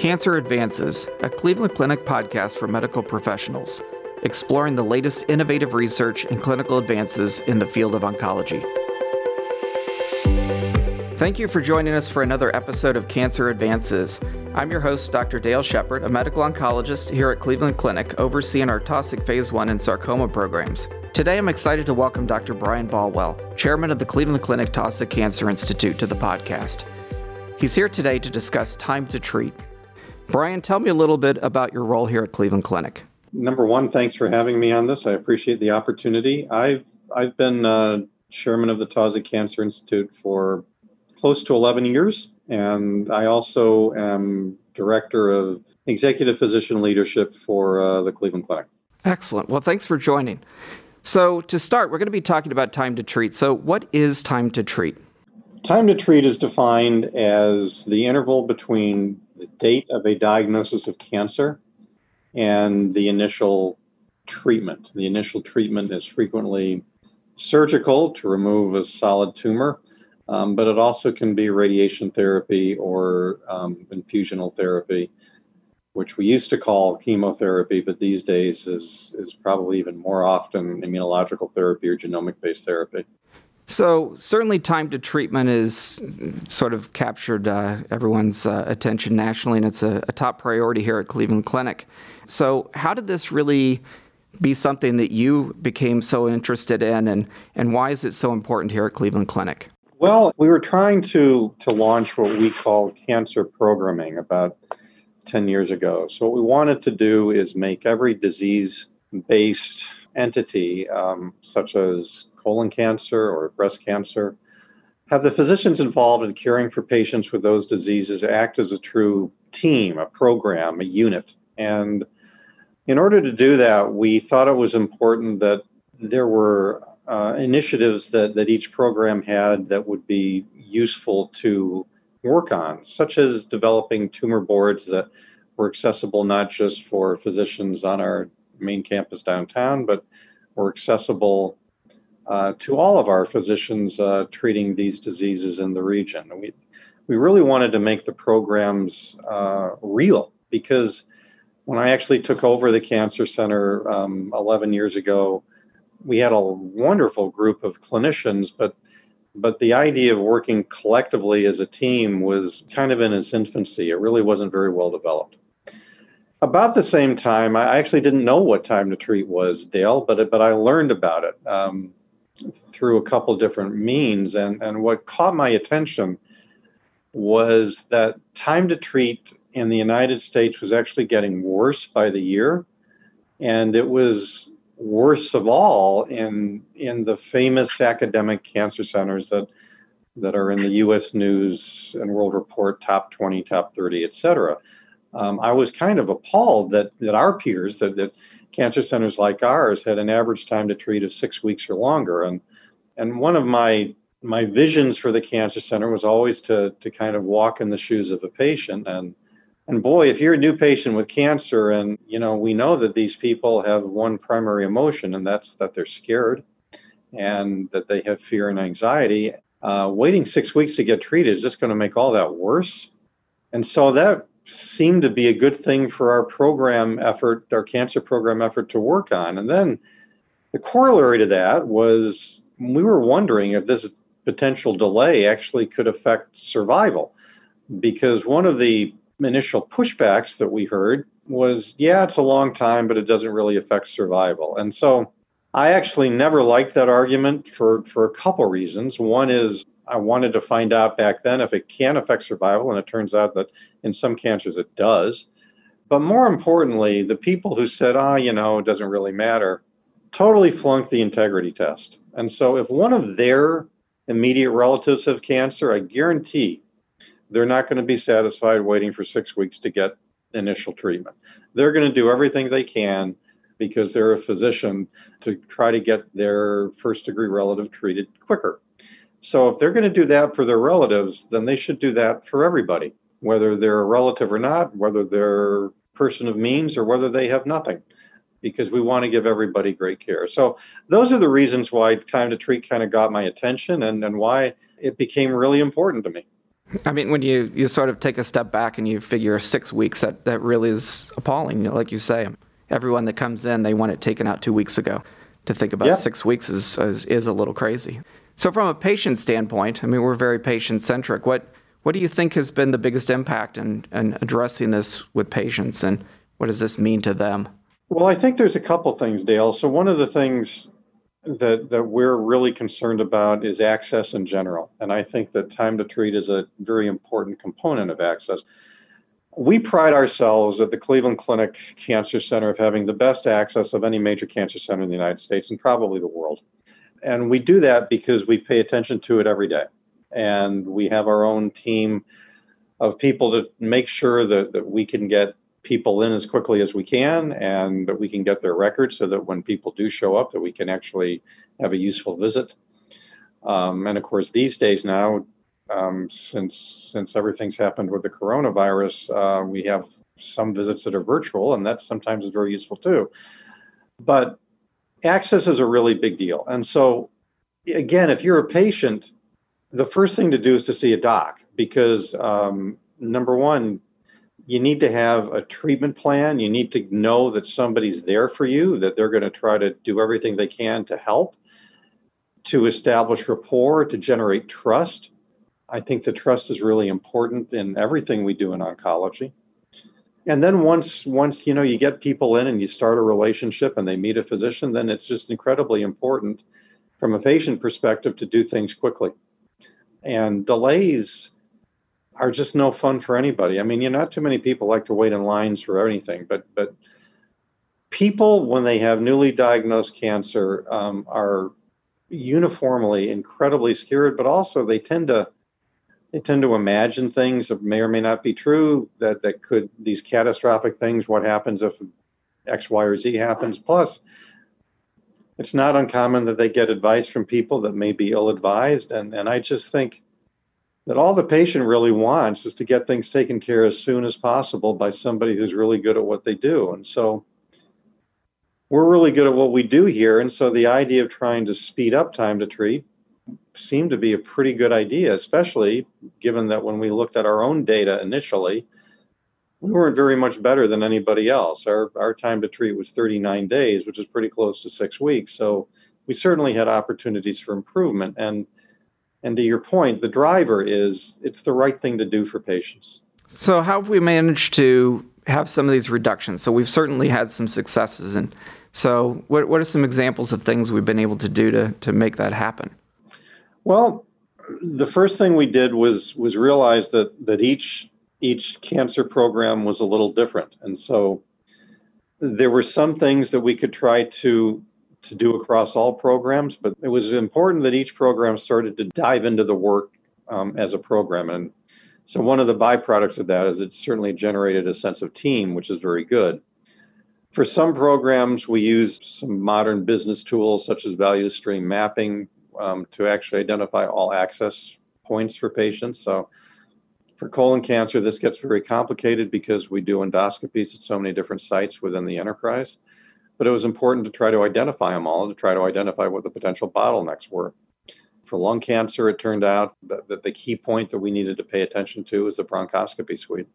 Cancer Advances, a Cleveland Clinic podcast for medical professionals, exploring the latest innovative research and clinical advances in the field of oncology. Thank you for joining us for another episode of Cancer Advances. I'm your host, Dr. Dale Shepard, a medical oncologist here at Cleveland Clinic, overseeing our Taussig Phase 1 and sarcoma programs. Today, I'm excited to welcome Dr. Brian Bolwell, chairman of the Cleveland Clinic Taussig Cancer Institute, to the podcast. He's here today to discuss time to treat. Brian, tell me a little bit about your role here at Cleveland Clinic. Number one, thanks for having me on this. I appreciate the opportunity. I've I've been uh, chairman of the Taussig Cancer Institute for close to 11 years. And I also am director of executive physician leadership for uh, the Cleveland Clinic. Excellent. Well, thanks for joining. So, to start, we're going to be talking about time to treat. So, what is time to treat? Time to treat is defined as the interval between the date of a diagnosis of cancer and the initial treatment. The initial treatment is frequently surgical to remove a solid tumor um, but it also can be radiation therapy or um, infusional therapy, which we used to call chemotherapy, but these days is, is probably even more often immunological therapy or genomic based therapy. So, certainly, time to treatment is sort of captured uh, everyone's uh, attention nationally, and it's a, a, top priority here at Cleveland Clinic. So, how did this really be something that you became so interested in, and, and why is it so important here at Cleveland Clinic? Well, we were trying to to launch what we call cancer programming about 10 years ago. So what we wanted to do is make every disease based entity, um, such as colon cancer or breast cancer, have the physicians involved in caring for patients with those diseases act as a true team, a program, a unit. And in order to do that, we thought it was important that there were uh, initiatives that, that each program had that would be useful to work on, such as developing tumor boards that were accessible not just for physicians on our main campus downtown, but were accessible uh, to all of our physicians uh, treating these diseases in the region. we, we really wanted to make the programs uh, real because when I actually took over the Cancer Center um, 11 years ago, we had a wonderful group of clinicians, but but the idea of working collectively as a team was kind of in its infancy. It really wasn't very well developed. About the same time, I actually didn't know what time to treat was, Dale, but but I learned about it um, through a couple different means, and and what caught my attention was that time to treat in the United States was actually getting worse by the year, and it was worst of all in in the famous academic cancer centers that that are in the U.S. News and World Report top 20, top 30, et cetera. Um, I was kind of appalled that that our peers, that, that cancer centers like ours, had an average time to treat of six weeks or longer. And and one of my my visions for the cancer center was always to to kind of walk in the shoes of a patient and and boy, if you're a new patient with cancer, and you know, we know that these people have one primary emotion, and that's that they're scared and that they have fear and anxiety. Uh, waiting six weeks to get treated is just going to make all that worse. And so that seemed to be a good thing for our program effort, our cancer program effort to work on. And then the corollary to that was we were wondering if this potential delay actually could affect survival. Because one of the initial pushbacks that we heard was yeah, it's a long time, but it doesn't really affect survival. And so I actually never liked that argument for, for a couple reasons. One is I wanted to find out back then if it can affect survival, and it turns out that in some cancers it does. But more importantly, the people who said, ah, oh, you know, it doesn't really matter, totally flunked the integrity test. And so if one of their immediate relatives have cancer, I guarantee they're not going to be satisfied waiting for six weeks to get initial treatment. They're going to do everything they can because they're a physician to try to get their first degree relative treated quicker. So if they're going to do that for their relatives, then they should do that for everybody, whether they're a relative or not, whether they're a person of means or whether they have nothing, because we want to give everybody great care. So those are the reasons why time to treat kind of got my attention and, and why it became really important to me. I mean, when you, you sort of take a step back and you figure six weeks, that, that really is appalling. You know, like you say, everyone that comes in, they want it taken out two weeks ago. To think about yeah. six weeks is, is, is a little crazy. So, from a patient standpoint, I mean, we're very patient centric. What what do you think has been the biggest impact in, in addressing this with patients, and what does this mean to them? Well, I think there's a couple things, Dale. So, one of the things that that we're really concerned about is access in general, and I think that time to treat is a very important component of access. We pride ourselves at the Cleveland Clinic Cancer Center of having the best access of any major cancer center in the United States and probably the world. And we do that because we pay attention to it every day. And we have our own team of people to make sure that, that we can get people in as quickly as we can and that we can get their records so that when people do show up that we can actually have a useful visit um, and of course these days now um, since since everything's happened with the coronavirus uh, we have some visits that are virtual and that sometimes is very useful too but access is a really big deal and so again if you're a patient the first thing to do is to see a doc because um, number one you need to have a treatment plan. You need to know that somebody's there for you, that they're going to try to do everything they can to help, to establish rapport, to generate trust. I think the trust is really important in everything we do in oncology. And then once once you know you get people in and you start a relationship and they meet a physician, then it's just incredibly important from a patient perspective to do things quickly. And delays are just no fun for anybody. I mean, you know, not too many people like to wait in lines for anything, but but people when they have newly diagnosed cancer um, are uniformly incredibly scared, but also they tend to they tend to imagine things that may or may not be true. That that could these catastrophic things. What happens if X, Y, or Z happens? Plus. It's not uncommon that they get advice from people that may be ill advised. And, and I just think that all the patient really wants is to get things taken care of as soon as possible by somebody who's really good at what they do. And so we're really good at what we do here. And so the idea of trying to speed up time to treat seemed to be a pretty good idea, especially given that when we looked at our own data initially, we weren't very much better than anybody else. Our, our time to treat was 39 days, which is pretty close to six weeks. So we certainly had opportunities for improvement. And and to your point, the driver is it's the right thing to do for patients. So, how have we managed to have some of these reductions? So, we've certainly had some successes. And so, what, what are some examples of things we've been able to do to, to make that happen? Well, the first thing we did was was realize that that each each cancer program was a little different, and so there were some things that we could try to to do across all programs, but it was important that each program started to dive into the work um, as a program. And so one of the byproducts of that is it certainly generated a sense of team, which is very good. For some programs, we used some modern business tools such as value stream mapping um, to actually identify all access points for patients. So for colon cancer, this gets very complicated because we do endoscopies at so many different sites within the enterprise but it was important to try to identify them all, to try to identify what the potential bottlenecks were. For lung cancer, it turned out that, that the key point that we needed to pay attention to is the bronchoscopy suite.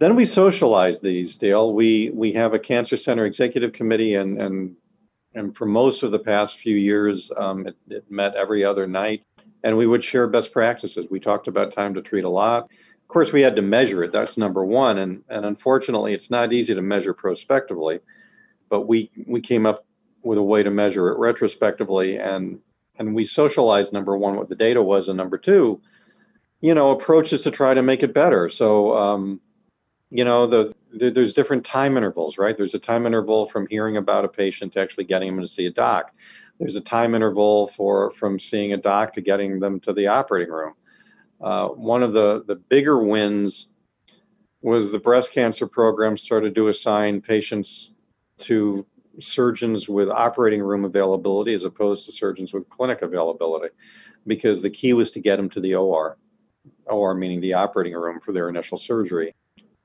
Then we socialize these, Dale. We we have a cancer center executive committee, and and and for most of the past few years, um, it, it met every other night, and we would share best practices. We talked about time to treat a lot. Of course, we had to measure it. That's number one, and and unfortunately, it's not easy to measure prospectively but we we came up with a way to measure it retrospectively and and we socialized number one what the data was and number two you know approaches to try to make it better so um, you know the, the, there's different time intervals right? There's a time interval from hearing about a patient to actually getting them to see a doc. There's a time interval for from seeing a doc to getting them to the operating room. Uh, one of the the bigger wins was the breast cancer program started to assign patients to surgeons with operating room availability as opposed to surgeons with clinic availability because the key was to get them to the OR, OR meaning the operating room for their initial surgery.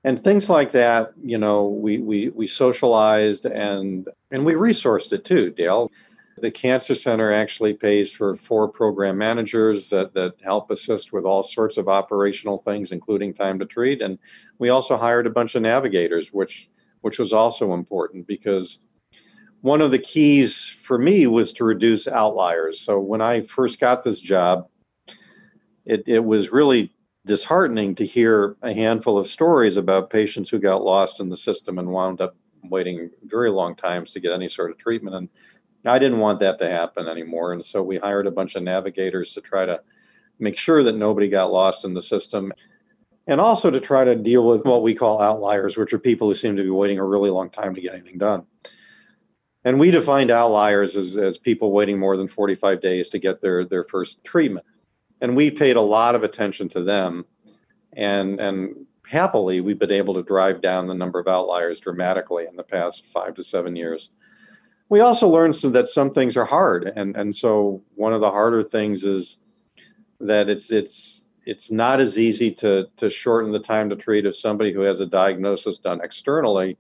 And things like that, you know, we we we socialized and and we resourced it too, Dale. The Cancer Center actually pays for four program managers that, that help assist with all sorts of operational things, including time to treat. And we also hired a bunch of navigators, which which was also important because one of the keys for me was to reduce outliers. So when I first got this job, it, it was really disheartening to hear a handful of stories about patients who got lost in the system and wound up waiting very long times to get any sort of treatment. And I didn't want that to happen anymore. And so we hired a bunch of navigators to try to make sure that nobody got lost in the system. And also to try to deal with what we call outliers, which are people who seem to be waiting a really long time to get anything done. And we defined outliers as, as people waiting more than 45 days to get their, their first treatment and we paid a lot of attention to them. And and happily we've been able to drive down the number of outliers dramatically in the past five to seven years. We also learned so that some things are hard. And and so one of the harder things is that it's it's it's not as easy to to shorten the time to treat of somebody who has a diagnosis done externally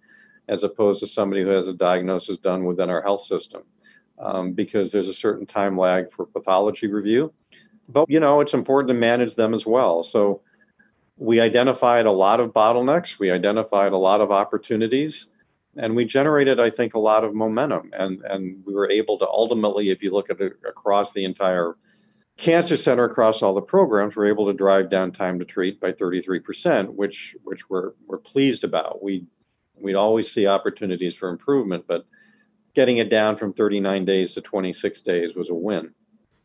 as opposed to somebody who has a diagnosis done within our health system. Um, because there's a certain time lag for pathology review but you know it's important to manage them as well. So we identified a lot of bottlenecks. We identified a lot of opportunities and we generated i think a lot of momentum. And and we were able to ultimately if you look at it across the entire cancer center across all the programs we're able to drive down time to treat by 33% which which we're we're pleased about. We we'd always see opportunities for improvement but getting it down from 39 days to 26 days was a win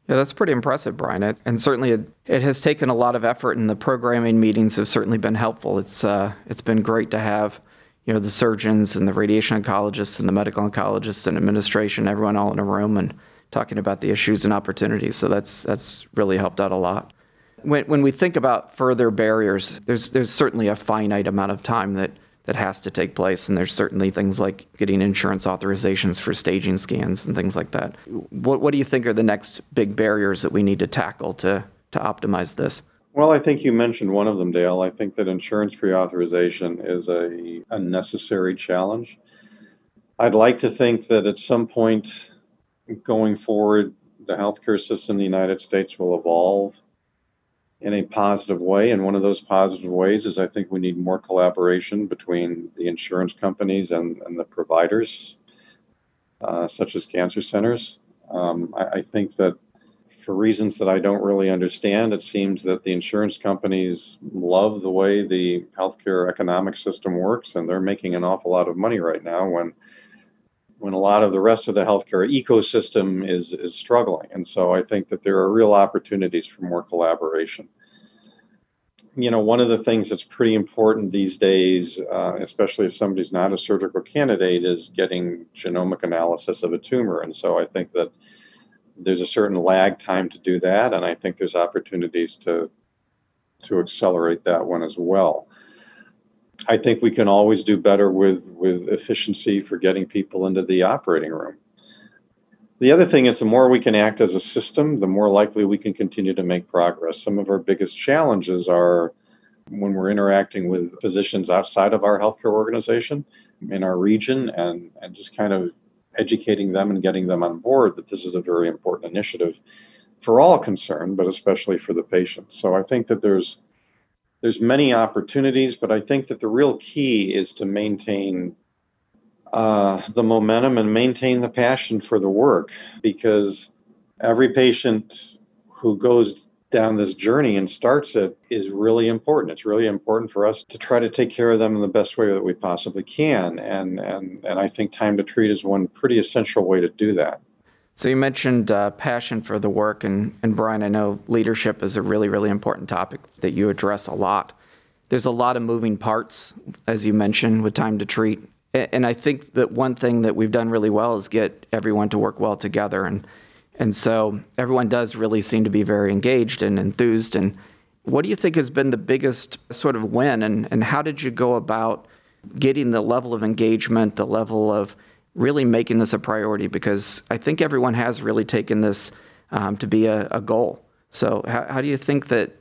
yeah, that's pretty impressive, Brian. It's, and certainly it, it, has taken a lot of effort, and the programming meetings have certainly been helpful. It's uh, it's been great to have you know the surgeons and the radiation oncologists and the medical oncologists and administration, everyone all in a room and talking about the issues and opportunities. So that's that's really helped out a lot. When when we think about further barriers, there's there's certainly a finite amount of time that that has to take place. And there's certainly things like getting insurance authorizations for staging scans and things like that. What, what do you think are the next big barriers that we need to tackle to, to optimize this? Well, I think you mentioned one of them, Dale. I think that insurance pre-authorization is a, a necessary challenge. I'd like to think that at some point going forward, the healthcare system in the United States will evolve in a positive way. And one of those positive ways is I think we need more collaboration between the insurance companies and, and the providers, uh, such as cancer centers. Um, I, I, think that for reasons that I don't really understand, it seems that the insurance companies love the way the healthcare economic system works, and they're making an awful lot of money right now when when a lot of the rest of the healthcare ecosystem is is struggling. And so I think that there are real opportunities for more collaboration. You know, one of the things that's pretty important these days, uh, especially if somebody's not a surgical candidate, is getting genomic analysis of a tumor. And so I think that there's a certain lag time to do that, and I think there's opportunities to to accelerate that one as well. I think we can always do better with with efficiency for getting people into the operating room. The other thing is the more we can act as a system, the more likely we can continue to make progress. Some of our biggest challenges are when we're interacting with physicians outside of our healthcare organization in our region and, and just kind of educating them and getting them on board that this is a very important initiative for all concerned, but especially for the patients. So I think that there's there's many opportunities, but I think that the real key is to maintain uh, the momentum and maintain the passion for the work because every patient who goes down this journey and starts it is really important. It's really important for us to try to take care of them in the best way that we possibly can. And, and, and I think time to treat is one pretty essential way to do that. So you mentioned uh, passion for the work, and, and Brian, I know leadership is a really, really important topic that you address a lot. There's a lot of moving parts, as you mentioned, with time to treat. And I think that one thing that we've done really well is get everyone to work well together. And, and so everyone does really seem to be very engaged and enthused. And what do you think has been the biggest sort of win? And, and how did you go about getting the level of engagement, the level of really making this a priority because I think everyone has really taken this um, to be a, a goal. So, how, how, do you think that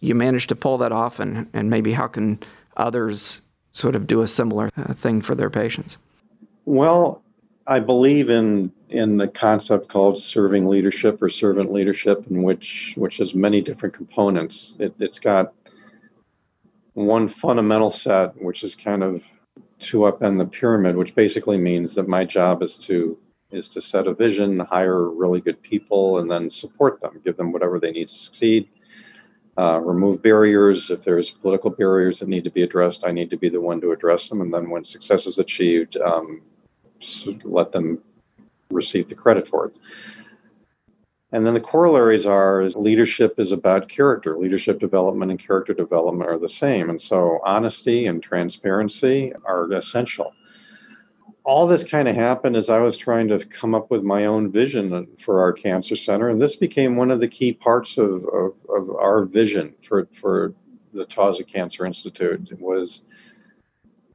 you managed to pull that off, and, and maybe how can others sort of do a similar uh, thing for their patients? Well, I believe in in the concept called serving leadership or servant leadership, in which which has many different components. It, it's got one fundamental set, which is kind of to upend the pyramid, which basically means that my job is to is to set a vision, hire really good people, and then support them, give them whatever they need to succeed. Uh, remove barriers. If there's political barriers that need to be addressed, I need to be the one to address them. And then when success is achieved, um, let them receive the credit for it. And then the corollaries are is leadership is about character. Leadership development and character development are the same. And so honesty and transparency are essential. All this kind of happened as I was trying to come up with my own vision for our cancer center. And this became one of the key parts of, of, of our vision for, for the Taussig Cancer Institute it was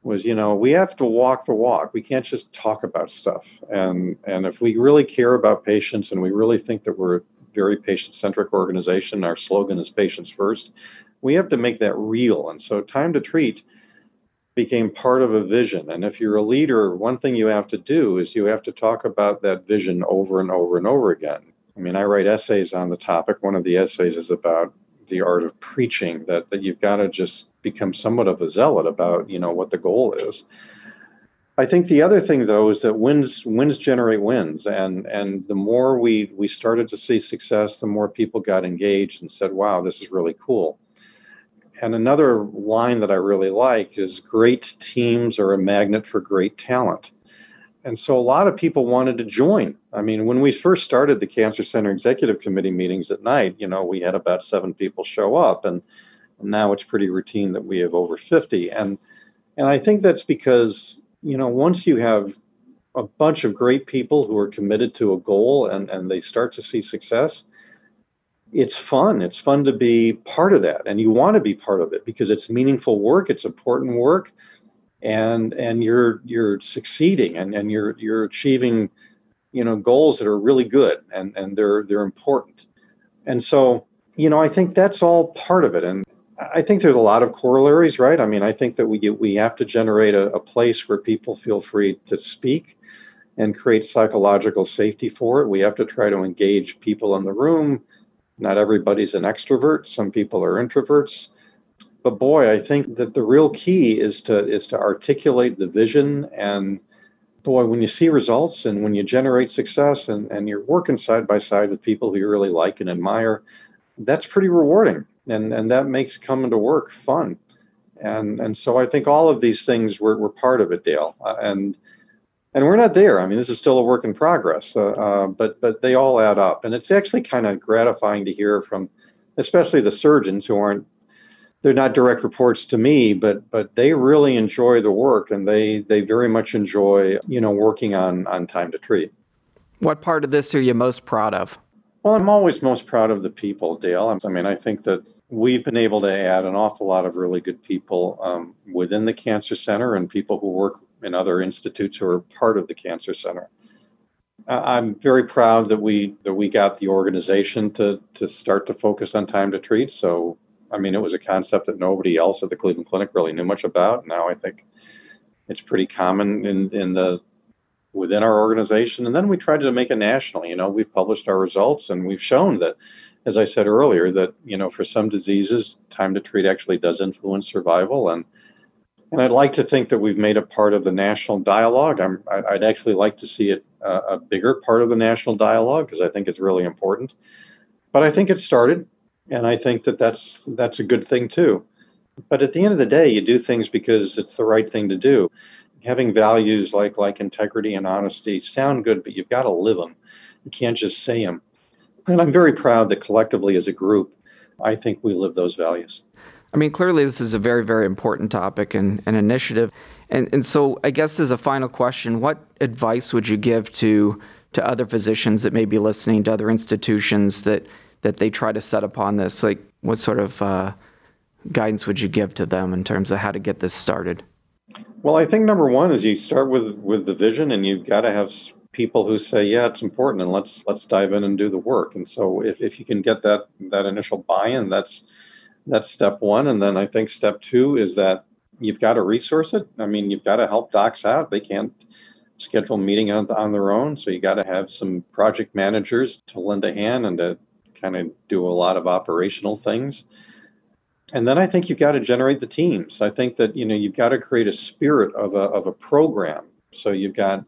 was you know we have to walk the walk. We can't just talk about stuff. And and if we really care about patients and we really think that we're a very patient centric organization our slogan is patients first we have to make that real. And so time to treat became part of a vision. And if you're a leader one thing you have to do is you have to talk about that vision over and over and over again. I mean i write essays on the topic. One of the essays is about the art of preaching that that you've got to just become somewhat of a zealot about you know what the goal is. I think the other thing though is that wins wins generate wins. And and the more we we started to see success the more people got engaged and said wow this is really cool. And another line that i really like is great teams are a magnet for great talent. And so a lot of people wanted to join. I mean, when we first started the Cancer Center Executive Committee meetings at night, you know, we had about seven people show up, and now it's pretty routine that we have over 50. And and I think that's because you know once you have a bunch of great people who are committed to a goal and and they start to see success, it's fun. It's fun to be part of that, and you want to be part of it because it's meaningful work. It's important work and and you're you're succeeding and, and you're you're achieving you know goals that are really good and and they're they're important and so you know i think that's all part of it and i think there's a lot of corollaries right? I mean i think that we get, we have to generate a, a place where people feel free to speak and create psychological safety for it. We have to try to engage people in the room. Not everybody's an extrovert. Some people are introverts. But boy, I think that the real key is to is to articulate the vision. And boy, when you see results and when you generate success and, and you're working side by side with people who you really like and admire, that's pretty rewarding. And and that makes coming to work fun. And and so I think all of these things were, were part of it, Dale. Uh, and and we're not there. I mean, this is still a work in progress, uh, uh, but but they all add up, and it's actually kind of gratifying to hear from, especially the surgeons who aren't they're not direct reports to me, but but they really enjoy the work and they they very much enjoy you know working on on time to treat. What part of this are you most proud of? Well, I'm always most proud of the people, Dale. I mean, I think that we've been able to add an awful lot of really good people um, within the Cancer Center and people who work in other institutes who are part of the Cancer Center. I'm very proud that we that we got the organization to to start to focus on time to treat. So I mean, it was a concept that nobody else at the Cleveland Clinic really knew much about. Now I think it's pretty common in, in the within our organization. And then we tried to make it national. You know, we've published our results and we've shown that, as I said earlier, that you know for some diseases, time to treat actually does influence survival. And and I'd like to think that we've made it part of the national dialogue. I'm, I'd actually like to see it uh, a bigger part of the national dialogue because I think it's really important. But I think it started and I think that that's that's a good thing too. But at the end of the day, you do things because it's the right thing to do. Having values like like integrity and honesty sound good, but you've got to live them. You can't just say them. And I'm very proud that collectively as a group, I think we live those values. I mean, clearly this is a very, very important topic and an initiative. And and so I guess as a final question, what advice would you give to to other physicians that may be listening to other institutions that that they try to set upon this? Like, what sort of uh, guidance would you give to them in terms of how to get this started? Well, I think number one is you start with with the vision, and you've got to have people who say, "Yeah, it's important, and let's let's dive in and do the work." And so, if, if you can get that that initial buy-in, that's that's step one. And then I think step two is that you've got to resource it. I mean, you've got to help docs out. They can't schedule meeting on, on their own. So you got to have some project managers to lend a hand and to kind of do a lot of operational things. And then I think you've got to generate the teams. I think that you know you've got to create a spirit of a of a program. So you've got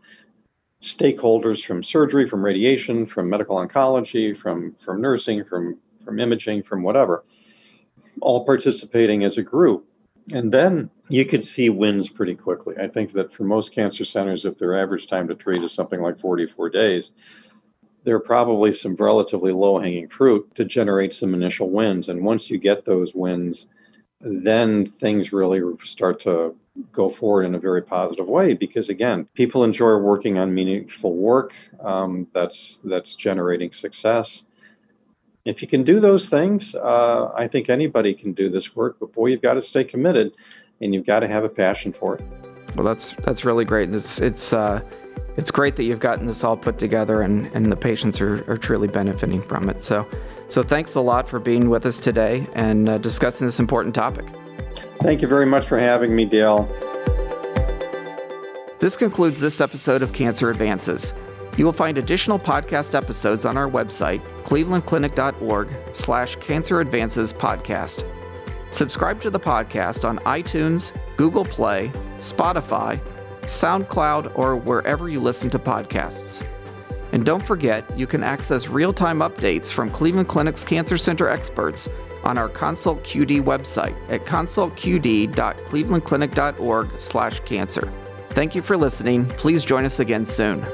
stakeholders from surgery, from radiation, from medical oncology, from from nursing, from from imaging, from whatever, all participating as a group. And then you could see wins pretty quickly. I think that for most cancer centers, if their average time to treat is something like 44 days, there are probably some relatively low hanging fruit to generate some initial wins. And once you get those wins, then things really start to go forward in a very positive way. Because again people enjoy working on meaningful work. Um, that's that's generating success. If you can do those things uh, i think anybody can do this work. But boy you've got to stay committed and you've got to have a passion for it. Well that's that's really great. It's it's uh, it's great that you've gotten this all put together and, and the patients are, are truly benefiting from it. So, so thanks a lot for being with us today and uh, discussing this important topic. Thank you very much for having me, Dale. This concludes this episode of Cancer Advances. You will find additional podcast episodes on our website, clevelandclinic.org slash cancer advances podcast. Subscribe to the podcast on iTunes, Google Play, Spotify, SoundCloud, or wherever you listen to podcasts. And don't forget, you can access real time updates from Cleveland Clinic's Cancer Center experts on our Consult QD website at consultqd.clevelandclinic.org/cancer. Thank you for listening. Please join us again soon.